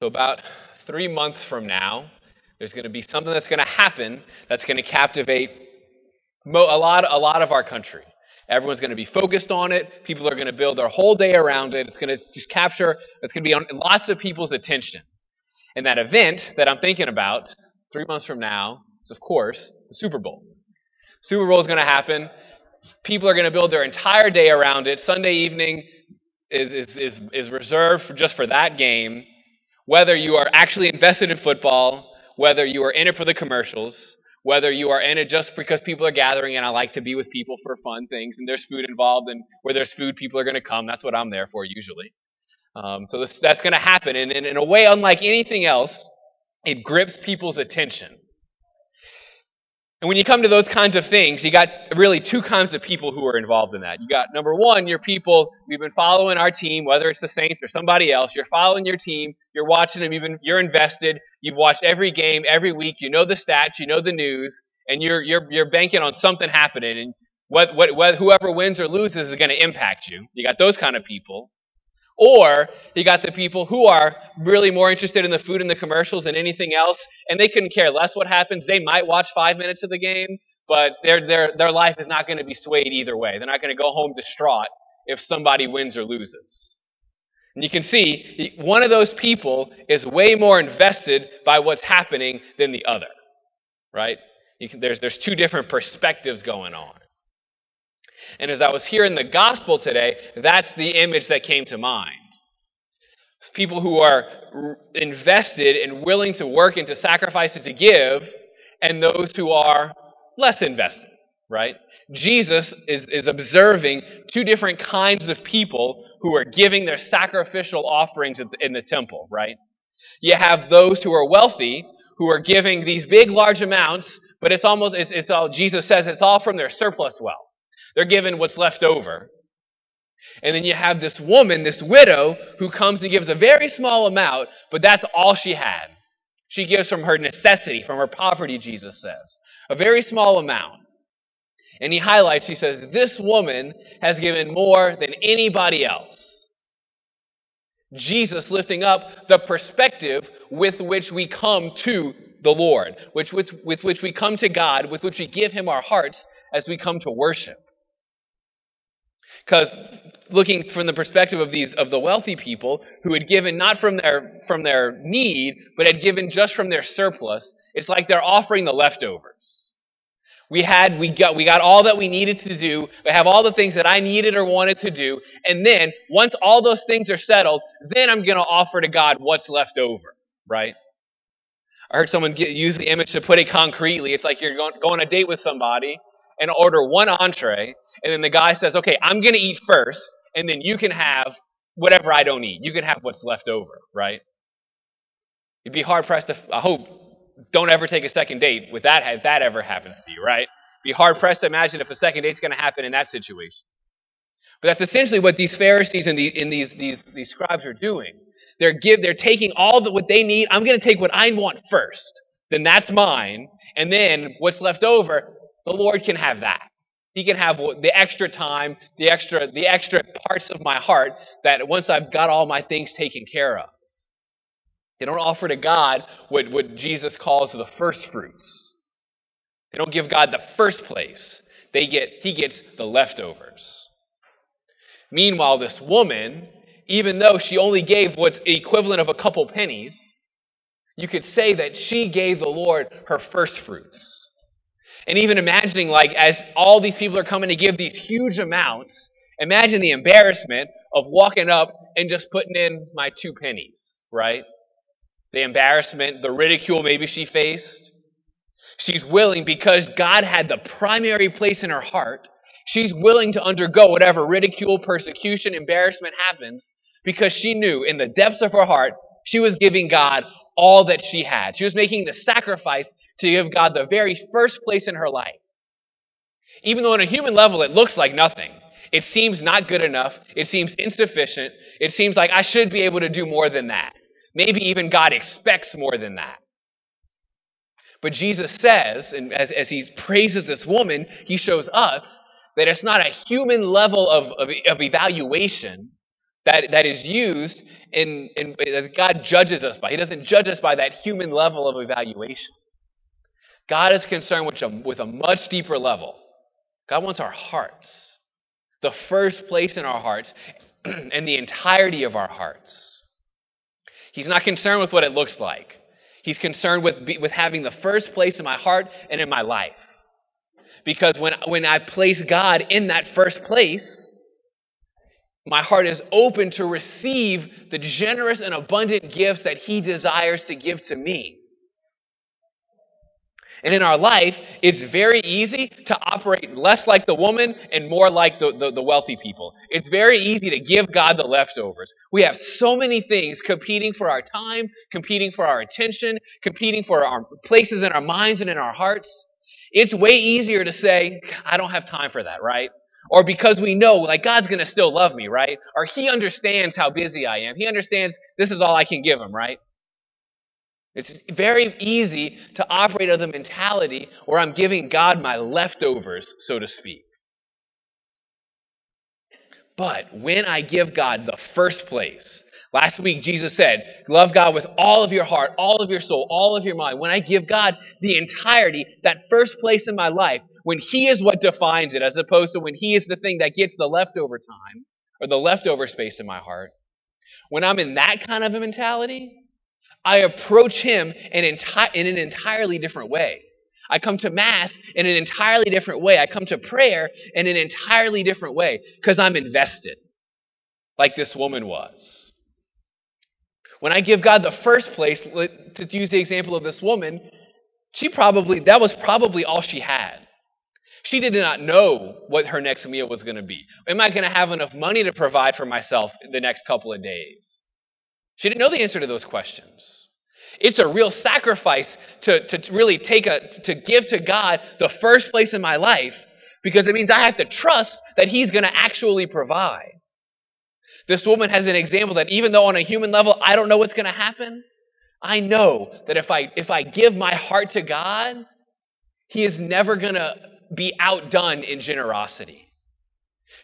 So, about three months from now, there's going to be something that's going to happen that's going to captivate a, lot, a lot of our country. Everyone's going to be focused on it. People are going to build their whole day around it. It's going to just capture, it's going to be on lots of people's attention. And that event that I'm thinking about three months from now is, of course, the Super Bowl. Super Bowl is going to happen. People are going to build their entire day around it. Sunday evening is, is, is, is reserved for just for that game. Whether you are actually invested in football, whether you are in it for the commercials, whether you are in it just because people are gathering and I like to be with people for fun things and there's food involved and where there's food, people are going to come. That's what I'm there for usually. Um, so this, that's going to happen. And, and in a way, unlike anything else, it grips people's attention. And when you come to those kinds of things, you got really two kinds of people who are involved in that. You got number one, your people, you've been following our team, whether it's the Saints or somebody else, you're following your team, you're watching them, you've you're invested, you've watched every game every week, you know the stats, you know the news, and you're, you're, you're banking on something happening, and what, what, what, whoever wins or loses is going to impact you. You got those kind of people. Or you got the people who are really more interested in the food and the commercials than anything else, and they couldn't care less what happens. They might watch five minutes of the game, but their, their, their life is not going to be swayed either way. They're not going to go home distraught if somebody wins or loses. And you can see one of those people is way more invested by what's happening than the other, right? Can, there's, there's two different perspectives going on. And as I was hearing the gospel today, that's the image that came to mind. People who are invested and willing to work and to sacrifice and to give, and those who are less invested, right? Jesus is, is observing two different kinds of people who are giving their sacrificial offerings in the temple, right? You have those who are wealthy, who are giving these big, large amounts, but it's almost, it's, it's all, Jesus says it's all from their surplus wealth. They're given what's left over. And then you have this woman, this widow, who comes and gives a very small amount, but that's all she had. She gives from her necessity, from her poverty, Jesus says. A very small amount. And he highlights, he says, this woman has given more than anybody else. Jesus lifting up the perspective with which we come to the Lord, which, with, with which we come to God, with which we give Him our hearts as we come to worship. Because looking from the perspective of these of the wealthy people who had given not from their from their need, but had given just from their surplus, it's like they're offering the leftovers. We had we got we got all that we needed to do. We have all the things that I needed or wanted to do, and then once all those things are settled, then I'm going to offer to God what's left over, right? I heard someone get, use the image to put it concretely. It's like you're going, going on a date with somebody, and order one entree, and then the guy says, okay, I'm going to eat first, and then you can have whatever I don't eat. You can have what's left over, right? You'd be hard pressed to, I hope, don't ever take a second date with that if that ever happens to you, right? Be hard pressed to imagine if a second date's going to happen in that situation. But that's essentially what these Pharisees and, the, and these, these, these scribes are doing. They're, give, they're taking all the, what they need. I'm going to take what I want first. Then that's mine. And then what's left over, the Lord can have that. He can have the extra time, the extra, the extra parts of my heart that once I've got all my things taken care of. They don't offer to God what, what Jesus calls the first fruits. They don't give God the first place. They get, he gets the leftovers. Meanwhile, this woman, even though she only gave what's equivalent of a couple pennies, you could say that she gave the Lord her first fruits. And even imagining, like, as all these people are coming to give these huge amounts, imagine the embarrassment of walking up and just putting in my two pennies, right? The embarrassment, the ridicule maybe she faced. She's willing, because God had the primary place in her heart, she's willing to undergo whatever ridicule, persecution, embarrassment happens, because she knew in the depths of her heart she was giving God all that she had. She was making the sacrifice to give God the very first place in her life. Even though on a human level it looks like nothing, it seems not good enough, it seems insufficient, it seems like I should be able to do more than that. Maybe even God expects more than that. But Jesus says, and as, as he praises this woman, he shows us that it's not a human level of, of, of evaluation, that, that is used in, in that God judges us by. He doesn't judge us by that human level of evaluation. God is concerned with a, with a much deeper level. God wants our hearts, the first place in our hearts, and the entirety of our hearts. He's not concerned with what it looks like. He's concerned with, with having the first place in my heart and in my life. Because when, when I place God in that first place, my heart is open to receive the generous and abundant gifts that He desires to give to me. And in our life, it's very easy to operate less like the woman and more like the, the, the, wealthy people. It's very easy to give God the leftovers. We have so many things competing for our time, competing for our attention, competing for our places in our minds and in our hearts. It's way easier to say, I don't have time for that, right? Or because we know, like, God's going to still love me, right? Or He understands how busy I am. He understands this is all I can give Him, right? It's very easy to operate on the mentality where I'm giving God my leftovers, so to speak. But when I give God the first place, last week Jesus said, Love God with all of your heart, all of your soul, all of your mind. When I give God the entirety, that first place in my life, when He is what defines it, as opposed to when He is the thing that gets the leftover time or the leftover space in my heart, when I'm in that kind of a mentality, I approach Him in, enti- in an entirely different way. I come to Mass in an entirely different way. I come to prayer in an entirely different way because I'm invested, like this woman was. When I give God the first place, to use the example of this woman, she probably, that was probably all she had. She did not know what her next meal was going to be. Am I going to have enough money to provide for myself the next couple of days? She didn't know the answer to those questions. It's a real sacrifice to, to really take a, to give to God the first place in my life because it means I have to trust that He's going to actually provide. This woman has an example that even though on a human level I don't know what's going to happen, I know that if I, if I give my heart to God, He is never going to be outdone in generosity.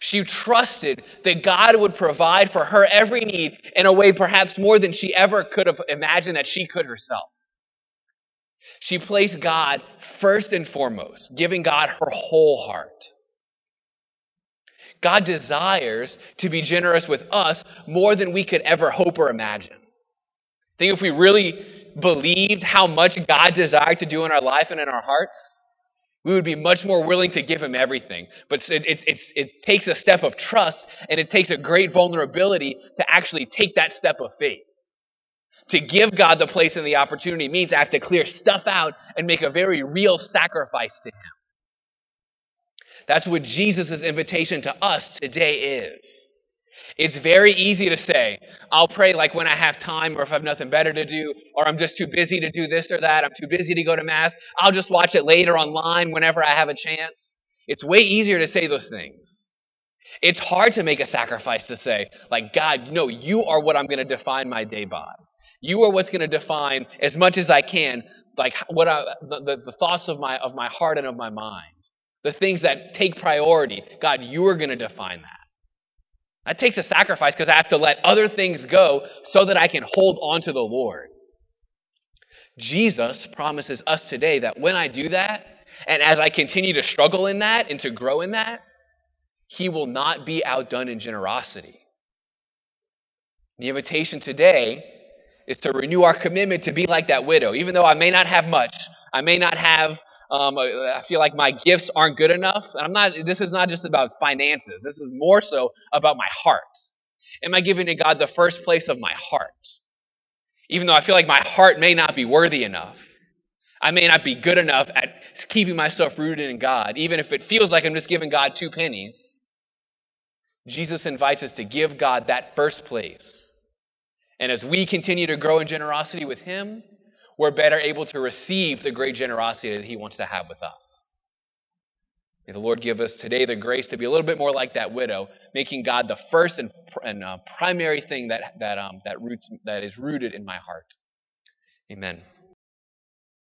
She trusted that God would provide for her every need in a way perhaps more than she ever could have imagined that she could herself. She placed God first and foremost, giving God her whole heart. God desires to be generous with us more than we could ever hope or imagine. Think if we really believed how much God desired to do in our life and in our hearts, we would be much more willing to give him everything. But it, it, it, it takes a step of trust and it takes a great vulnerability to actually take that step of faith. To give God the place and the opportunity means I have to clear stuff out and make a very real sacrifice to Him. That's what Jesus' invitation to us today is. It's very easy to say, I'll pray like when I have time or if I have nothing better to do, or I'm just too busy to do this or that, I'm too busy to go to Mass, I'll just watch it later online whenever I have a chance. It's way easier to say those things. It's hard to make a sacrifice to say, like, God, no, you are what I'm going to define my day by. You are what's going to define as much as I can, like what I, the, the, the thoughts of my, of my heart and of my mind. The things that take priority. God, you are going to define that. That takes a sacrifice because I have to let other things go so that I can hold on to the Lord. Jesus promises us today that when I do that, and as I continue to struggle in that and to grow in that, He will not be outdone in generosity. The invitation today is to renew our commitment to be like that widow. Even though I may not have much, I may not have um, I feel like my gifts aren't good enough. And I'm not. This is not just about finances. This is more so about my heart. Am I giving to God the first place of my heart? Even though I feel like my heart may not be worthy enough. I may not be good enough at keeping myself rooted in God, even if it feels like I'm just giving God two pennies. Jesus invites us to give God that first place. And as we continue to grow in generosity with Him, we're better able to receive the great generosity that He wants to have with us. May the Lord give us today the grace to be a little bit more like that widow, making God the first and, and uh, primary thing that, that, um, that, roots, that is rooted in my heart. Amen.